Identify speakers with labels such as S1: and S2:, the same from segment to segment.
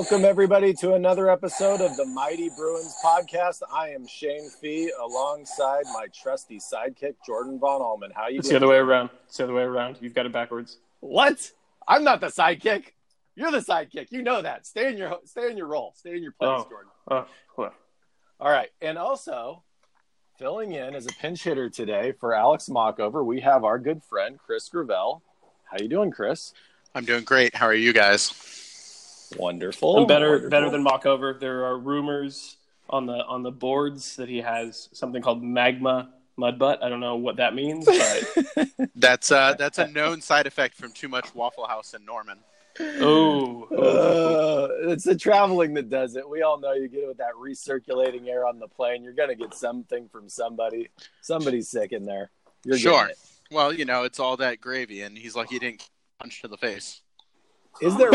S1: Welcome, everybody, to another episode of the Mighty Bruins podcast. I am Shane Fee alongside my trusty sidekick, Jordan Von Allman. How you
S2: It's the other way around. It's the other way around. You've got it backwards.
S1: What? I'm not the sidekick. You're the sidekick. You know that. Stay in your stay in your role. Stay in your place,
S2: Oh.
S1: Jordan.
S2: Oh, well.
S1: All right. And also, filling in as a pinch hitter today for Alex Mockover, we have our good friend Chris Gravell. How you doing, Chris?
S3: I'm doing great. How are you guys?
S1: Wonderful.
S2: I'm better
S1: Wonderful.
S2: better than Mockover. There are rumors on the on the boards that he has something called magma mud butt. I don't know what that means, but
S3: That's uh that's a known side effect from too much Waffle House in Norman.
S2: oh,
S1: Uh, it's the traveling that does it. We all know you get it with that recirculating air on the plane. You're gonna get something from somebody. Somebody's sick in there. You're getting
S3: Sure. Well, you know, it's all that gravy, and he's like he didn't punch to the face.
S1: Is there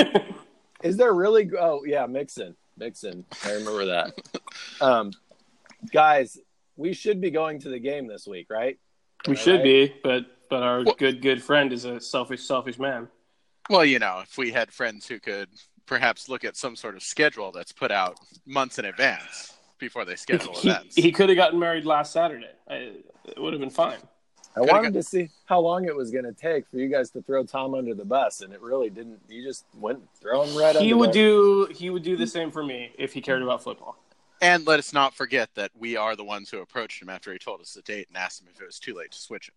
S1: is there really? Oh yeah, Mixon, Mixon. I remember that. Um, guys, we should be going to the game this week, right?
S2: we
S1: Am I
S2: should
S1: right?
S2: be, but but our
S3: Well-
S2: good good friend is a selfish selfish man.
S3: Well, you know, if we had friends who could perhaps look at some sort of schedule that's put out months in advance before they schedule
S2: He,
S3: events.
S2: he could have gotten married last Saturday. I, it would have been fine.
S1: I
S3: Could've
S1: wanted
S3: got-
S1: to see how long it was going to take for you guys to throw Tom under the bus, and it really didn't. You just went throw him right.
S2: He
S1: under
S2: would
S1: the-
S2: do he would do the same for me if he cared about football.
S3: and let us not forget that we are the ones who approached him after he told us the date and asked him if it was too late to switch it.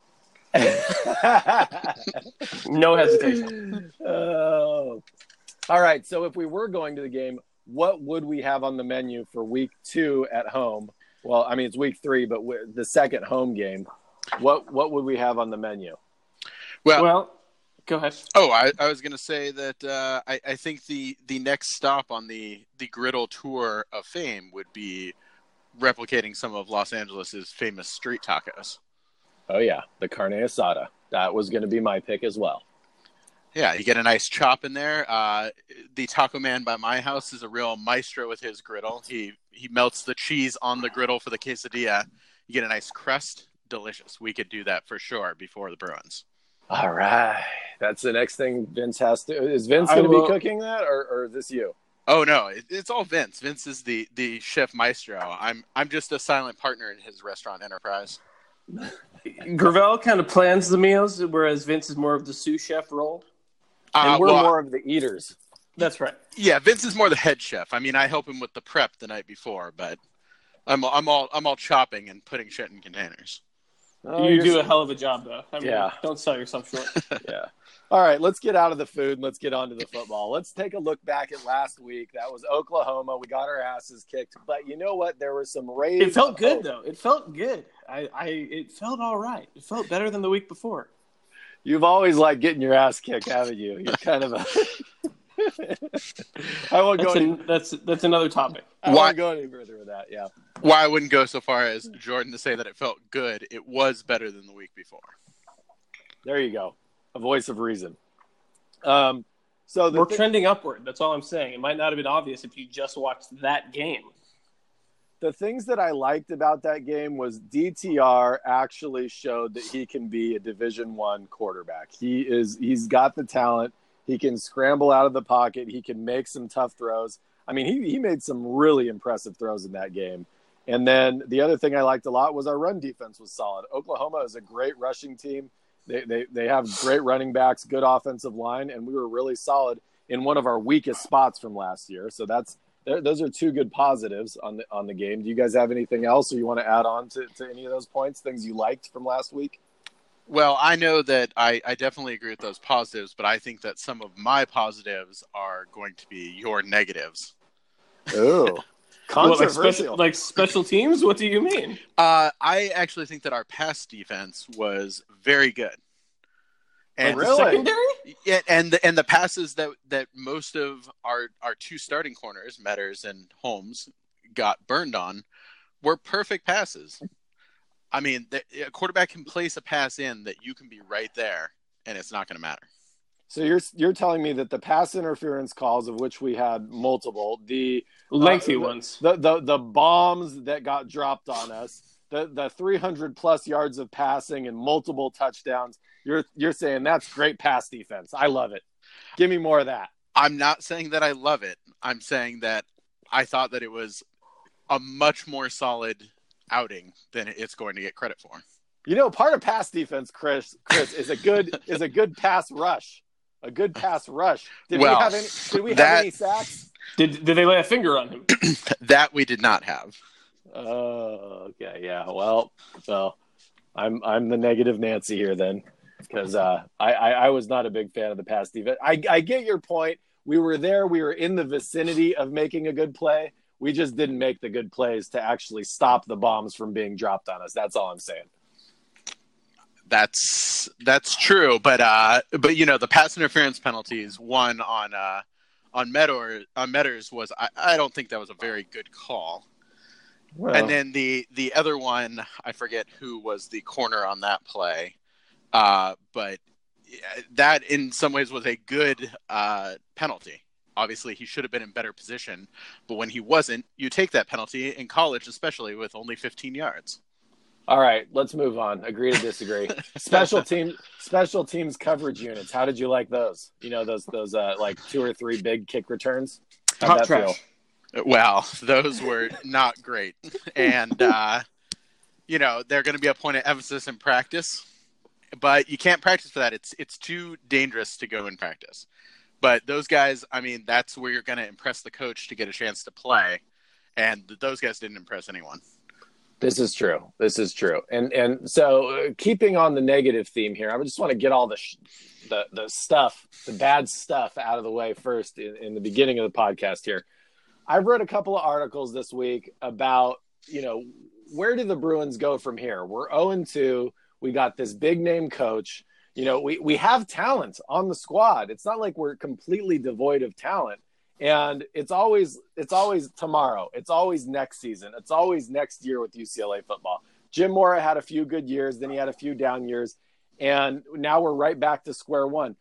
S2: No hesitation.
S1: oh. All right. So if we were going to the game, what would we have on the menu for week two at home? Well, I mean it's week three, but the second home game. What what would we have on the menu?
S3: Well,
S2: Well, go ahead.
S3: Oh, I, I was going to say that uh, I, I think the, the next stop on the, the griddle tour of fame would be replicating some of Los Angeles's famous street tacos.
S1: Oh yeah, the carne asada. That was going to be my pick as well.
S3: Yeah, you get a nice chop in there. Uh, the taco man by my house is a real maestro with his griddle. He he melts the cheese on the griddle for the quesadilla. You get a nice crust, delicious. We could do that for sure before the Bruins.
S1: All right, that's the next thing Vince has to. Is Vince going to be cooking that, or, or is this you?
S3: Oh no, it, it's all Vince. Vince is the the chef maestro. I'm I'm just a silent partner in his restaurant enterprise.
S2: Gravell kind of plans the meals, whereas Vince is more of the sous chef role.
S1: And
S3: Uh,
S1: we're
S3: well,
S1: more of the eaters.
S2: That's right.
S3: Yeah, Vince is more the head chef. I mean, I help him with the prep the night before, but I'm I'm all I'm all chopping and putting shit in containers.
S1: Oh,
S2: you do a hell of a job, though. I mean,
S1: Yeah.
S2: don't sell yourself short.
S1: yeah. All right, let's get out of the food let's get on to the football. Let's take a look back at last week. That was Oklahoma. We got our asses kicked, but you know what? There were some rays.
S2: it felt good,
S1: hope.
S2: though. It felt good. I, I, it felt all right. It felt better than the week before.
S1: You've always liked getting your ass kicked, haven't you? You're kind of a. I won't go.
S2: That's,
S1: Any,
S2: that's that's another topic.
S1: I
S3: Why-
S1: won't go any further with that. Yeah.
S3: Why I wouldn't go so far as Jordan to say that it felt good. It was better than the week before.
S1: There you go. A voice of reason. Um. So the
S2: We're
S1: thi-
S2: trending upward. That's all I'm saying. It might not have been obvious if you just watched that game.
S1: the things that I liked about that game was DTR actually showed that he can be a Division One quarterback. He is he's got the talent. He can scramble out of the pocket. He can make some tough throws. I mean, he he made some really impressive throws in that game. And then the other thing I liked a lot was our run defense was solid. Oklahoma is a great rushing team. They, they, they have great running backs, good offensive line, and we were really solid in one of our weakest spots from last year. So that's those are two good positives on the on the game. Do you guys have anything else, or you want to add on to, to any of those points? Things you liked from last week?
S3: Well, I know that I, I definitely agree with those positives, but I think that some of my positives are going to be your negatives.
S1: Ooh,
S2: What, like,
S1: controversial.
S2: special, like special teams? What do you mean?
S3: Uh, I actually think that our pass defense was very good. And
S1: Oh, really?
S2: Secondary?
S3: Yeah, and the, and the passes that that most of our our two starting corners, Meadors and Holmes, got burned on, were perfect passes. I mean, the, a quarterback can place a pass in that you can be right there, and it's not going to matter.
S1: so you're you're telling me that the pass interference calls, of which we had multiple, the
S2: Lengthy
S1: Uh,
S2: ones.
S1: the the the bombs that got dropped on us, the the 300 plus yards of passing and multiple touchdowns. You're you're saying that's great pass defense. I love it. Give me more of that.
S3: I'm not saying that I love it. I'm saying that I thought that it was a much more solid outing than it's going to get credit for.
S1: You know, part of pass defense, Chris, Chris is a good is a good pass rush. A good pass rush. Did
S3: Well,
S1: we have any did we
S3: that-
S1: have any sacks?
S2: Did did they lay a finger on him?
S3: That we did not have.
S1: Oh, okay, yeah. Well, well, I'm I'm the negative Nancy here then, because uh, I, I I was not a big fan of the pass defense. I I get your point. We were there. We were in the vicinity of making a good play. We just didn't make the good plays to actually stop the bombs from being dropped on us. That's all I'm saying.
S3: That's that's true, but uh, but you know the pass interference penalties. One on uh, on Meador on Meadors was I, I don't think that was a very good call.
S1: Well,
S3: And then the the other one, I forget who was the corner on that play, uh, but that in some ways was a good uh, penalty. Obviously, he should have been in better position, but when he wasn't, you take that penalty in college, especially with only 15 yards.
S1: all right, let's move on. Agree to disagree. special team special teams coverage units. How did you like those? You know those those uh, like two or three big kick returns. How'd
S2: Hot
S1: that
S2: trash.
S1: feel?
S3: Well, those were not great, and uh, you know they're going to be a point of emphasis in practice, but you can't practice for that. It's it's too dangerous to go in practice. But those guys, I mean, that's where you're going to impress the coach to get a chance to play, and those guys didn't impress anyone.
S1: This is true. This is true. And and so uh, keeping on the negative theme here, I just want to get all the sh- the the stuff, the bad stuff out of the way first in, in the beginning of the podcast here. I've read a couple of articles this week about, you know, where do the Bruins go from here? We're 0 and 2. We got this big name coach. You know, we we have talent on the squad. It's not like we're completely devoid of talent. And it's always it's always tomorrow. It's always next season. It's always next year with ucla football. Jim mora had a few good years then he had a few down years and now we're right back to square one.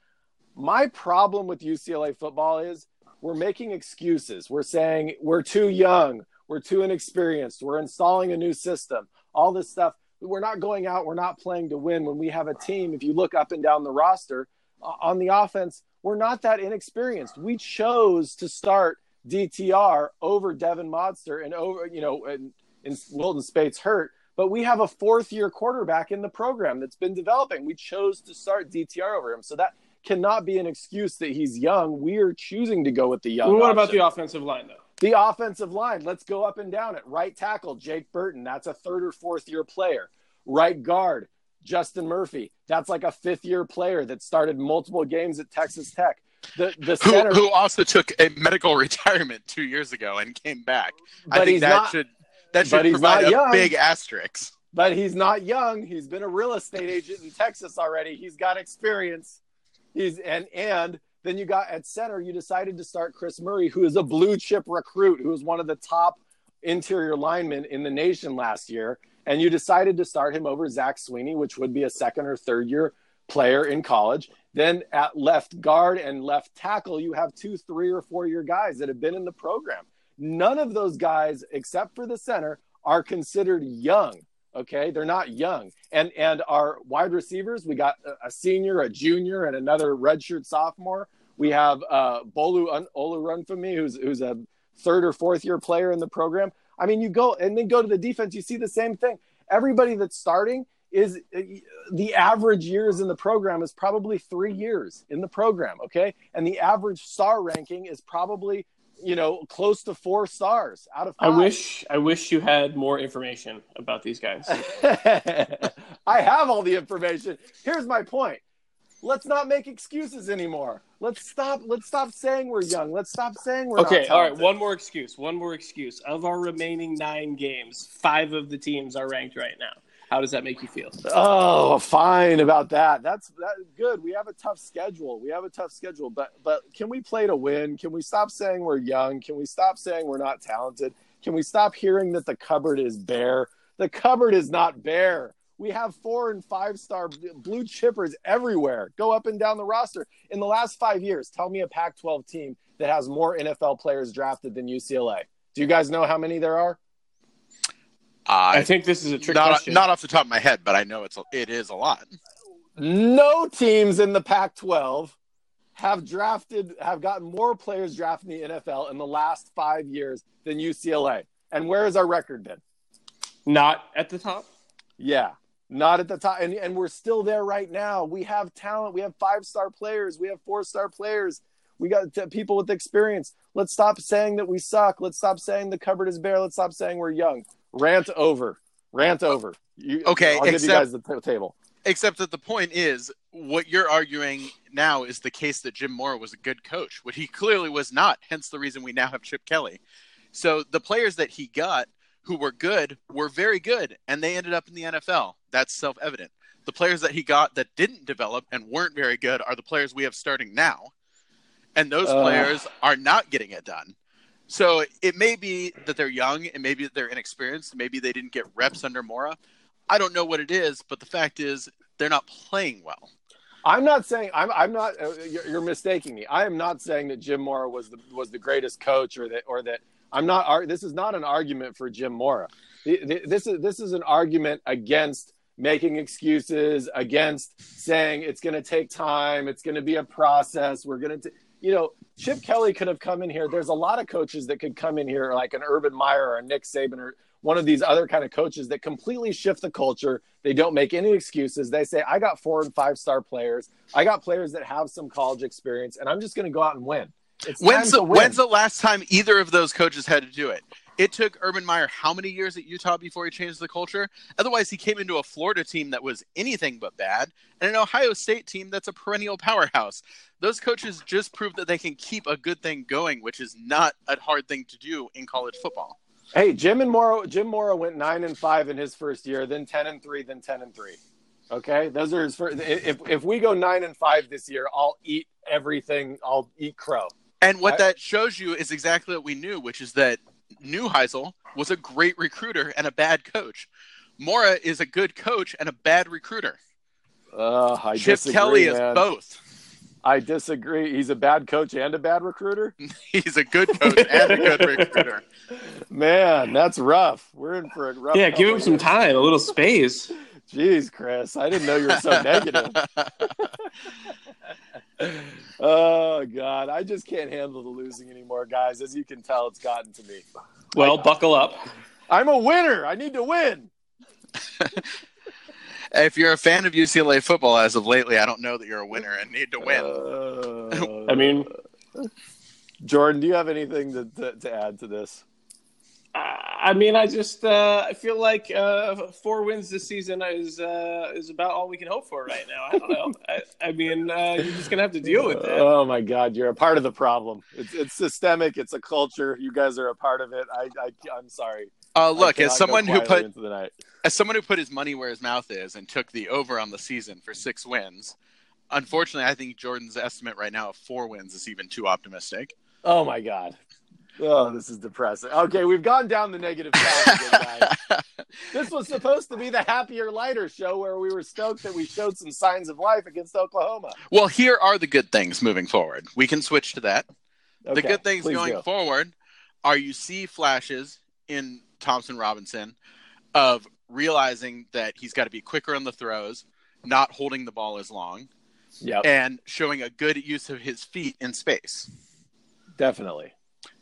S1: My problem with ucla football is we're making excuses. We're saying we're too young we're too inexperienced we're installing a new system all this stuff we're not going out we're not playing to win when we have a team if you look up and down the roster uh, on the offense we're not that inexperienced. We chose to start DTR over Devon Modster and over, you know, and, and Wilton Speight hurt, but we have a fourth year quarterback in the program that's been developing. We chose to start DTR over him. So that cannot be an excuse that he's young. We are choosing to go with the young.
S2: Well, what about the offensive line, though?
S1: The offensive line, let's go up and down it. Right tackle, Jake Burton. That's a third or fourth year player. Right guard, Justin Murphy. That's like a fifth year player that started multiple games at Texas Tech. The the
S3: Who,
S1: center,
S3: who also took a medical retirement two years ago and came back. I think that
S1: not-
S3: should that should provide
S1: not
S3: a
S1: young.
S3: big asterisk.
S1: but he's not young. He's been a real estate agent in Texas already. He's got experience. He's and and then you got at center, you decided to start Chris Murray, who is a blue chip recruit, who was one of the top interior linemen in the nation last year. And you decided to start him over Zach Sweeney, which would be a second or third year player in college. Then at left guard and left tackle, you have two, three, or four year guys that have been in the program. None of those guys, except for the center, are considered young. Okay, they're not young, and and our wide receivers, we got a, a senior, a junior, and another redshirt sophomore. We have uh, Bolu Un- Olorunfunmi, who's who's a third or fourth year player in the program. I mean, you go and then go to the defense, you see the same thing. Everybody that's starting is the average years in the program is probably three years in the program. Okay, and the average star ranking is probably you know close to four stars out of
S2: I wish I wish you had more information about these guys.
S1: I have all the information. Here's my point. Let's not make excuses anymore. Let's stop. Let's stop saying we're young. Let's stop saying we're
S2: Okay, all right. One more excuse. One more excuse. Of our remaining nine games, five of the teams are ranked right now. How does that make you feel?
S1: Oh, fine about that. That's that good. We have a tough schedule. We have a tough schedule, but but can we play to win? Can we stop saying we're young? Can we stop saying we're not talented? Can we stop hearing that the cupboard is bare? The cupboard is not bare. We have four and five star blue chippers everywhere. Go up and down the roster. In the last five years, tell me a Pac 12 team that has more NFL players drafted than UCLA. Do you guys know how many there are?
S2: I
S3: Uh,
S2: think this is a trick
S3: not
S2: question.
S3: not off the top of my head, but I know it's a, it is a lot.
S1: no teams in the Pac 12 have drafted have gotten more players drafted in the NFL in the last five years than UCLA. And where has our record been?
S2: Not at the top.
S1: Yeah, not at the top. And, and we're still there right now. We have talent. We have five star players. We have four star players. We got people with experience. Let's stop saying that we suck. Let's stop saying the cupboard is bare. Let's stop saying we're young. Rant over. Rant over. You,
S3: Okay,
S1: I'll give you guys the t- table.
S3: Except that the point is, what you're arguing now is the case that Jim Mora was a good coach, what he clearly was not. Hence the reason we now have Chip Kelly. So the players that he got who were good were very good, and they ended up in the NFL. That's self evident. The players that he got that didn't develop and weren't very good are the players we have starting now. And those
S1: Ugh.
S3: players are not getting it done. So it may be that they're young and maybe that they're inexperienced. Maybe they didn't get reps under Mora. I don't know what it is, but the fact is they're not playing well.
S1: I'm not saying I'm. I'm not. Uh, you're, you're mistaking me. I am not saying that Jim Mora was the was the greatest coach, or that or that I'm not. This is not an argument for Jim Mora. This is this is an argument against making excuses, against saying it's going to take time, it's going to be a process. We're going to, you know, Chip Kelly could have come in here. There's a lot of coaches that could come in here, like an Urban Meyer or a Nick Saban or one of these other kind of coaches that completely shift the culture. They don't make any excuses. They say, I got four and five star players. I got players that have some college experience, and I'm just going to go out and win. It's
S3: When's the, when's the last time either of those coaches had to do it? It took Urban Meyer how many years at Utah before he changed the culture? Otherwise, he came into a Florida team that was anything but bad and an Ohio State team that's a perennial powerhouse. Those coaches just prove that they can keep a good thing going, which is not a hard thing to do in college football.
S1: Hey, Jim and Mora. Jim Mora went nine and five in his first year, then ten and three, then ten and three. Okay, those are his first. If if we go nine and five this year, I'll eat everything. I'll eat crow.
S3: And what
S1: I-
S3: that shows you is exactly what we knew, which is that Neuheisel was a great recruiter and a bad coach. Mora is a good coach and a bad recruiter.
S1: Uh, I
S3: Chip
S1: disagree,
S3: Kelly is both.
S1: I disagree. He's a bad coach and a bad recruiter.
S3: He's a good coach and a good recruiter.
S1: Man, that's rough. We're in for a rough.
S2: Yeah, give him
S1: couple
S2: some time, a little space.
S1: Jeez, Chris, I didn't know you were so negative. Oh God, I just can't handle the losing anymore, guys. As you can tell, it's gotten to me.
S2: Well, buckle up.
S1: I'm a winner. I need to win.
S3: if you're a fan of UCLA football as of lately, I don't know that you're a winner and need to win.
S1: Uh,
S2: I mean,
S1: Jordan, do you have anything to, to, to add to this?
S2: I mean, I just uh, I feel like uh, four wins this season is uh, is about all we can hope for right now. I don't know. I, I mean, uh, you're just gonna have to deal with it.
S1: Oh my God, you're a part of the problem. It's, it's systemic. It's a culture. You guys are a part of it. I, I I'm sorry.
S3: Uh, look, as someone who put
S1: the night.
S3: as someone who put his money where his mouth is and took the over on the season for six wins, unfortunately, I think Jordan's estimate right now of four wins is even too optimistic.
S1: Oh my God. Oh, this is depressing. Okay, we've gone down the negative path. This was supposed to be the happier, lighter show where we were stoked that we showed some signs of life against Oklahoma.
S3: well, here are the good things moving forward. We can switch to that. the good things going
S1: do.
S3: forward are you see flashes in Thompson Robinson of realizing that he's got to be quicker on the throws, not holding the ball as long,
S1: Yep,
S3: and showing a good use of his feet in space.
S1: definitely.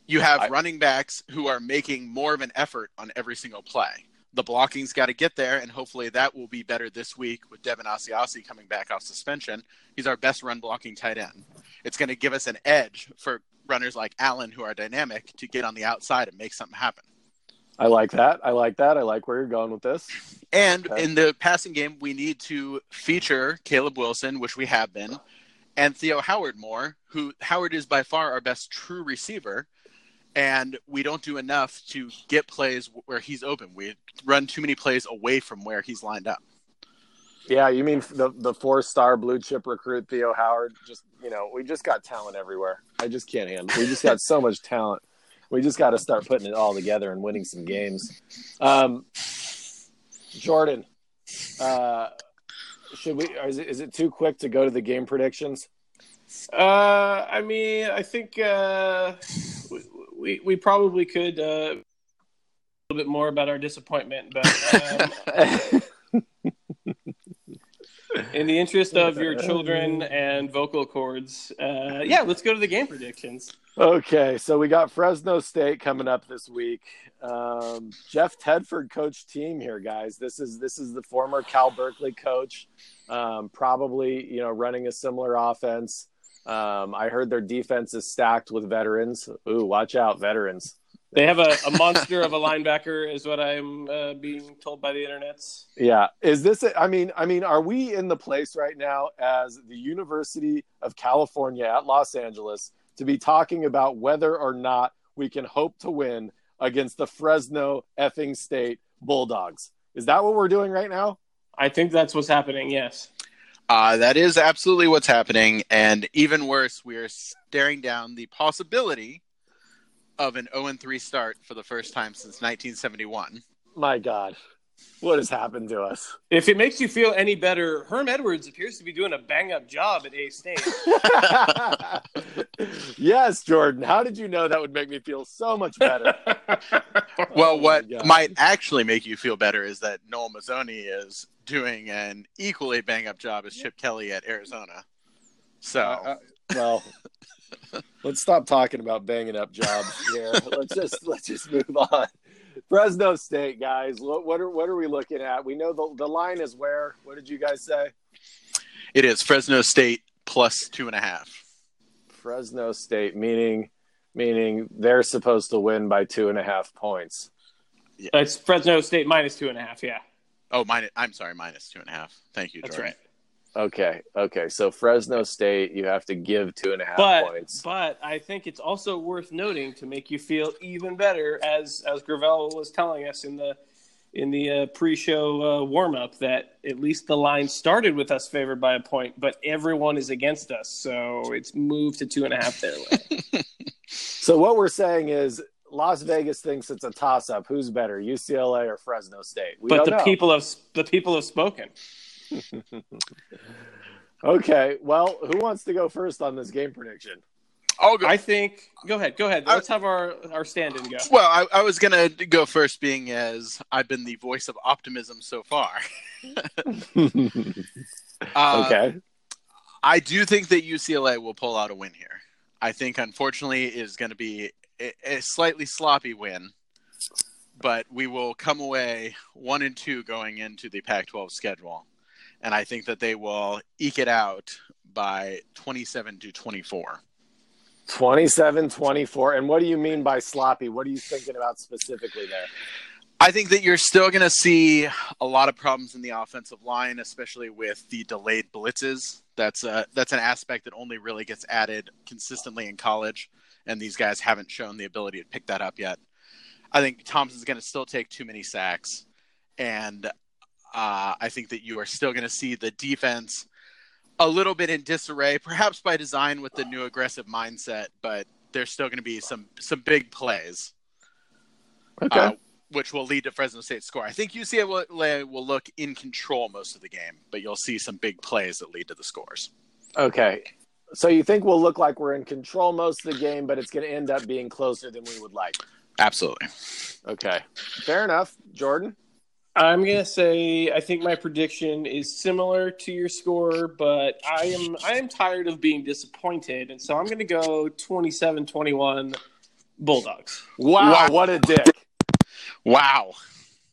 S3: You have
S1: I-
S3: running backs who are making more of an effort on every single play. The blocking's got to get there, and hopefully that will be better this week with Devin Asiasi coming back off suspension. He's our best run blocking tight end. It's going to give us an edge for runners like Allen who are dynamic to get on the outside and make something happen.
S1: I like that. I like that. I like where you're going with this.
S3: And
S1: Okay.
S3: in the passing game, we need to feature Caleb Wilson, which we have been, and Theo Howard more, who Howard is by far our best true receiver. And we don't do enough to get plays where he's open. We run too many plays away from where he's lined up.
S1: Yeah, you mean the the four star blue chip recruit Theo Howard? Just you know, we just got talent everywhere. I just can't handle. We just got so much talent. We just got to start putting it all together and winning some games. Um, Jordan, uh, should we? Is it is it too quick to go to the game predictions?
S2: Uh, I mean, I think uh, we, we probably could uh, a little bit more about our disappointment, but um, In the interest of your children and vocal cords, uh, yeah, let's go to the game predictions.
S1: Okay, so we got Fresno State coming up this week. Um, Jeff Tedford coach team here, guys. This is this is the former Cal Berkeley coach, um, probably you know running a similar offense. Um, I heard their defense is stacked with veterans. Ooh, watch out, veterans.
S2: They have a, a monster of a linebacker, is what I'm uh, being told by the internets.
S1: Yeah, is this? A, I mean, I mean, are we in the place right now as the University of California at Los Angeles to be talking about whether or not we can hope to win against the Fresno effing State Bulldogs? Is that what we're doing right now?
S2: I think that's what's happening. Yes.
S3: Uh, that is absolutely what's happening, and even worse, we are staring down the possibility of an 0 3 start for the first time since 1971.
S1: My God, what has happened to us?
S2: If it makes you feel any better, Herm Edwards appears to be doing a bang up job at A State.
S1: yes, Jordan. How did you know that would make me feel so much better?
S3: well, oh what might actually make you feel better is that Noel Mazzone is doing an equally bang up job as Chip Kelly at Arizona. So, uh, uh,
S1: well, let's stop talking about banging up jobs here. let's just let's just move on. Fresno State guys, what, what are what are we looking at? We know the the line is where. What did you guys say?
S3: It is Fresno State plus two and a half.
S1: Fresno State, meaning meaning they're supposed to win by two and a half points.
S2: Yeah. It's Fresno State minus two and a half. Yeah.
S3: Oh, minus. I'm sorry, minus two and a half. Thank you.
S2: That's right.
S1: Okay. Okay. So Fresno State, you have to give two and a half
S2: but,
S1: points.
S2: But I think it's also worth noting to make you feel even better, as as Gravell was telling us in the in the uh, pre-show uh, warm-up, that at least the line started with us favored by a point, but everyone is against us, so it's moved to two and a half their way.
S1: so what we're saying is Las Vegas thinks it's a toss-up. Who's better, UCLA or Fresno State?
S2: We but the know. people have the people have spoken.
S1: okay, well, who wants to go first on this game prediction?
S2: I'll go. I think. Go ahead. Go ahead. Let's I, have our our stand-in go.
S3: Well, I, I, was gonna go first, being as I've been the voice of optimism so far.
S1: uh, okay.
S3: I do think that UCLA will pull out a win here. I think, unfortunately, it is going to be a, slightly sloppy win, but we will come away one and two going into the Pac-12 schedule and I think that they will eke it out by 27 to 24.
S1: 27 24. And what do you mean by sloppy? What are you thinking about specifically there?
S3: I think that you're still going to see a lot of problems in the offensive line, especially with the delayed blitzes. That's a, that's an aspect that only really gets added consistently in college, and these guys haven't shown the ability to pick that up yet. I think Thompson's going to still take too many sacks, and uh, I think that you are still going to see the defense a little bit in disarray, perhaps by design with the new aggressive mindset, but there's still going to be some some big plays,
S1: okay, uh,
S3: which will lead to Fresno State score. I think UCLA will look in control most of the game, but you'll see some big plays that lead to the scores.
S1: Okay, so you think we'll look like we're in control most of the game, but it's going to end up being closer than we would like.
S3: Absolutely.
S1: Okay, fair enough, Jordan.
S2: I'm gonna say I think my prediction is similar to your score, but I am I am tired of being disappointed, and so I'm gonna go 27-21 Bulldogs.
S1: Wow, wow, what a dick!
S3: Wow,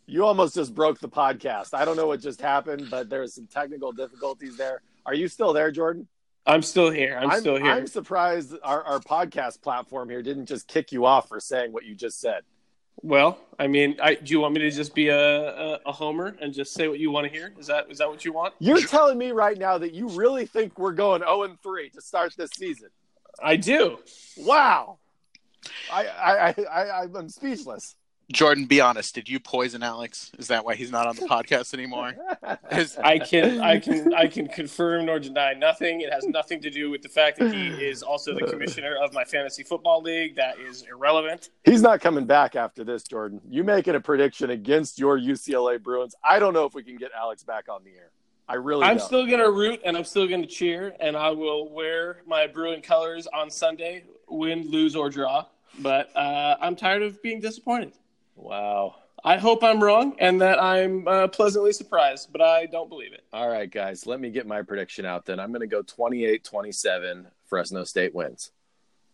S1: you almost just broke the podcast. I don't know what just happened, but there's some technical difficulties there. Are you still there, Jordan?
S2: I'm still here. I'm, I'm still here.
S1: I'm surprised our, our podcast platform here didn't just kick you off for saying what you just said.
S2: Well, I mean, I, do you want me to just be a, a, a, homer and just say what you want to hear? Is that is that what you want?
S1: You're telling me right now that you really think we're going 0 and 3 to start this season?
S2: I do.
S1: Wow. I I I, I I'm speechless.
S3: Jordan, be honest. Did you poison Alex? Is that why he's not on the podcast anymore?
S2: I can, I can, I can confirm nor deny nothing. It has nothing to do with the fact that he is also the commissioner of my fantasy football league. That is irrelevant.
S1: He's not coming back after this, Jordan. You making a prediction against your UCLA Bruins? I don't know if we can get Alex back on the air. I really.
S2: I'm
S1: don't.
S2: still gonna root and I'm still gonna cheer and I will wear my Bruin colors on Sunday, win, lose or draw. But uh, I'm tired of being disappointed.
S1: Wow.
S2: I hope I'm wrong and that I'm uh, pleasantly surprised, but I don't believe it.
S1: All right, guys, let me get my prediction out then. I'm going to go 28 27. Fresno State wins.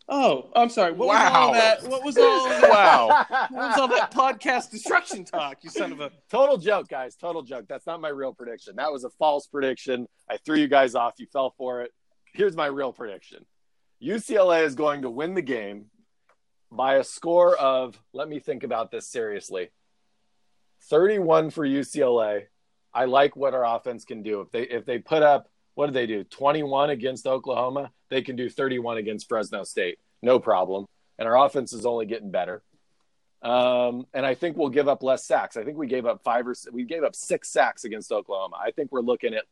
S2: Oh, I'm sorry. What was
S3: Wow.
S2: all that? What was all that?
S3: Wow.
S2: What was all that podcast destruction talk? You son of a.
S1: Total joke, guys. Total joke. That's not my real prediction. That was a false prediction. I threw you guys off. You fell for it. Here's my real prediction UCLA is going to win the game by a score of, let me think about this seriously 31 for UCLA. I like what our offense can do. If they if they put up what did they do? 21 against Oklahoma, they can do 31 against Fresno State. No problem. And our offense is only getting better. Um, and I think we'll give up less sacks. I think we gave up five or we gave up six sacks against Oklahoma. I think we're looking at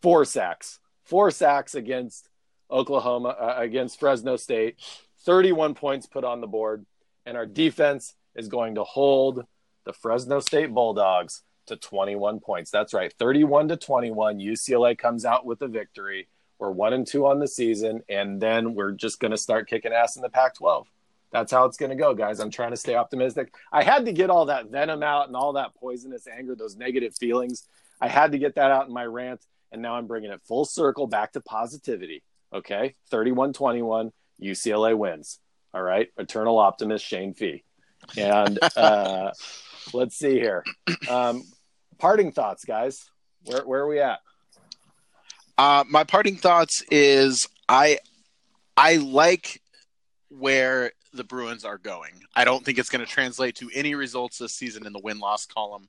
S1: four sacks, four sacks against Oklahoma, uh, against Fresno State, 31 points put on the board, and our defense is going to hold the Fresno State Bulldogs to 21 points. That's right, 31 to 21. UCLA comes out with a victory. We're one and two on the season, and then we're just going to start kicking ass in the Pac-12 that's how it's going to go, guys. I'm trying to stay optimistic. I had to get all that venom out and all that poisonous anger, those negative feelings. I had to get that out in my rant, and now I'm bringing it full circle back to positivity. Okay, 31-21, UCLA wins. All right, eternal optimist Shane Fee. And uh, let's see here. Um, parting thoughts, guys. Where where are we at?
S3: Uh, my parting thoughts is I I like where the Bruins are going. I don't think it's going to translate to any results this season in the win loss column,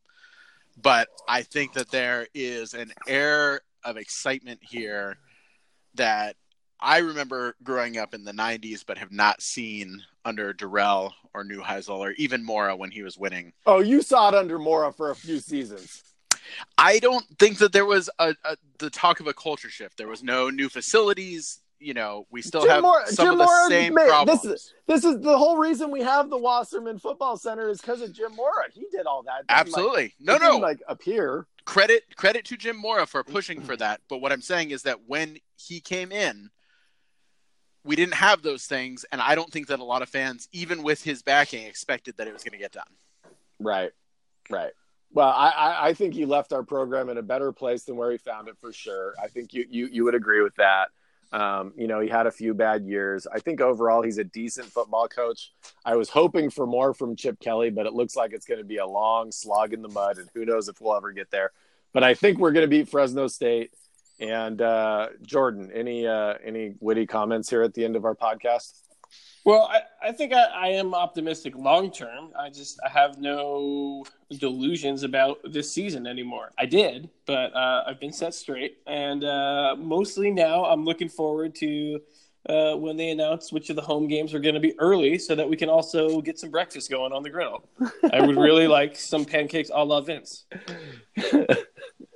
S3: but I think that there is an air of excitement here that I remember growing up in the 90s, but have not seen under Dorrell or Neuheisel or even Mora when he was winning.
S1: Oh, you saw it under Mora for a few seasons.
S3: I don't think that there was a, a the talk of a culture shift. There was no new facilities. You know, we still
S1: Jim
S3: have
S1: Mora-
S3: some
S1: Jim
S3: of the
S1: Mora
S3: same
S1: made-
S3: problems.
S1: This is this is the whole reason we have the Wasserman Football Center is because of Jim Mora. He did all that. Didn't, like-
S3: Absolutely, no, no.
S1: like appear.
S3: credit credit to Jim Mora for pushing for that. But what I'm saying is that when he came in, we didn't have those things, and I don't think that a lot of fans, even with his backing, expected that it was going to get done.
S1: Right, right. Well, I, I think he left our program in a better place than where he found it for sure. I think you you you would agree with that. Um, you know, he had a few bad years. I think overall he's a decent football coach. I was hoping for more from Chip Kelly, but it looks like it's going to be a long slog in the mud, and who knows if we'll ever get there. But I think we're going to beat Fresno State. And uh, Jordan, any uh, any witty comments here at the end of our podcast?
S2: Well, I, I think I, I am optimistic long term. I just I have no delusions about this season anymore. I did, but uh, I've been set straight, and uh, mostly now I'm looking forward to uh, when they announce which of the home games are going to be early, so that we can also get some breakfast going on the grill. I would really like some pancakes a la Vince.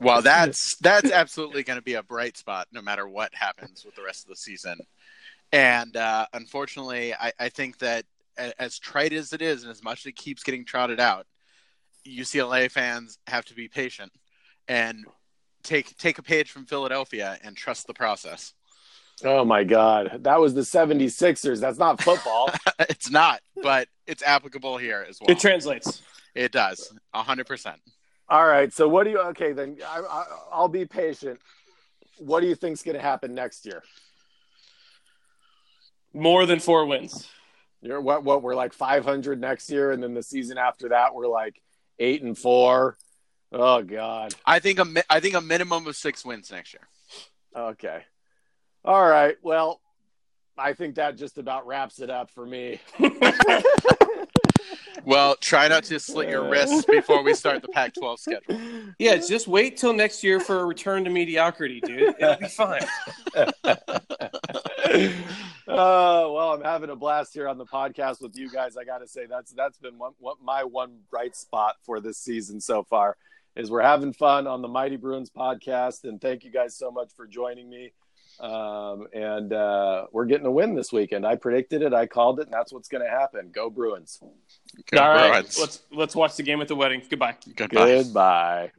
S3: Well, that's that's absolutely going to be a bright spot, no matter what happens with the rest of the season. And uh, unfortunately, I, I think that as trite as it is, and as much as it keeps getting trotted out, UCLA fans have to be patient and take take a page from Philadelphia and trust the process.
S1: Oh my God, that was the 76ers. That's not football.
S3: it's not, but it's applicable here as well.
S2: It translates.
S3: it does, hundred percent.
S1: All right. So what do you? Okay, then I, I, I'll be patient. What do you think's going to happen next year?
S2: More than four wins.
S1: You're what? What? We're like 500 next year, and then the season after that, we're like eight and four. Oh God.
S3: I think a mi- I think a minimum of six wins next year.
S1: Okay. All right. Well, I think that just about wraps it up for me.
S3: Well, try not to slit your wrists before we start the Pac-12 schedule.
S2: Yeah, just wait till next year for a return to mediocrity, dude. It'll be fine.
S1: Oh well, I'm having a blast here on the podcast with you guys. I got to say that's that's been one, one my one bright spot for this season so far. Is we're having fun on the Mighty Bruins podcast, and thank you guys so much for joining me. Um, and uh, we're getting a win this weekend. I predicted it, I called it, and that's what's going to happen. Go Bruins!
S3: Go
S2: All right,
S3: Bruins.
S2: let's let's watch the game at the wedding. Goodbye.
S3: Goodbye.
S1: Goodbye.